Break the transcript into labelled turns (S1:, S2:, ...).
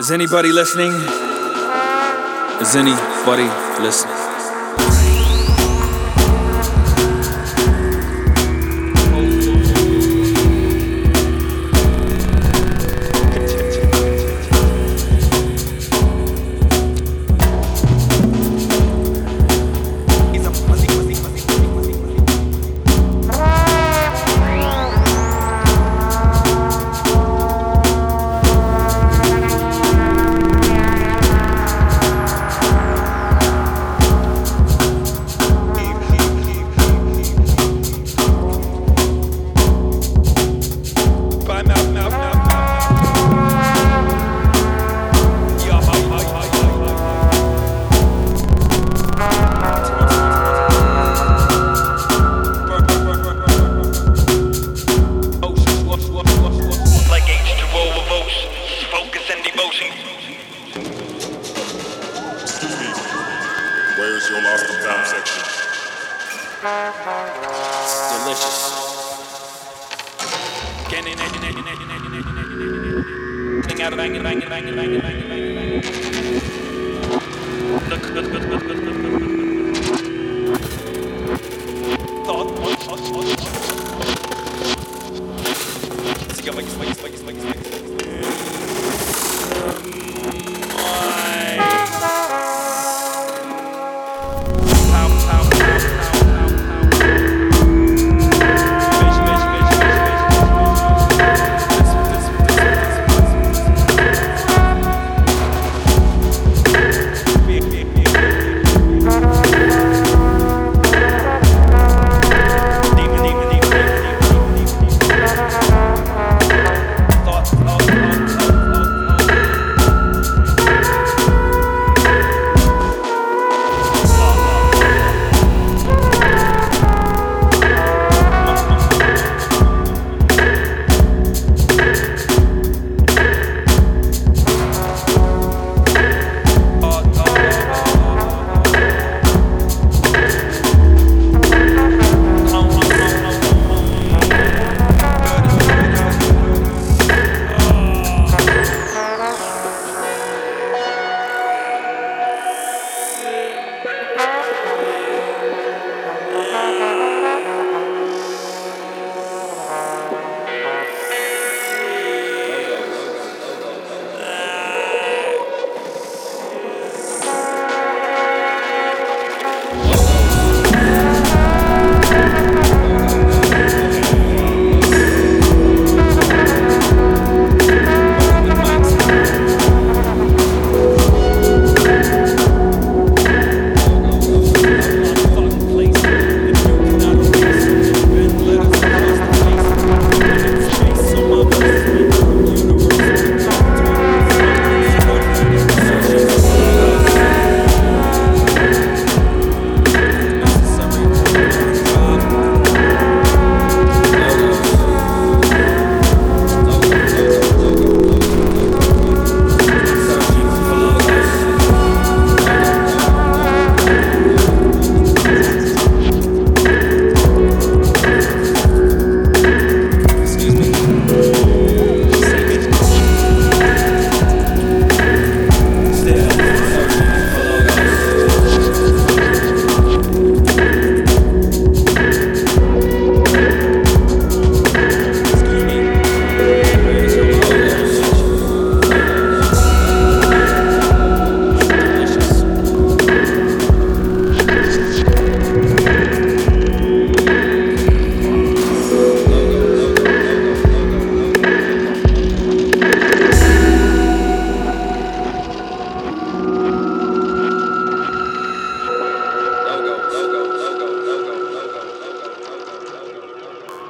S1: Is anybody listening? Is anybody listening?
S2: Lost and found section?
S3: Look, look, look, look, look, look, look.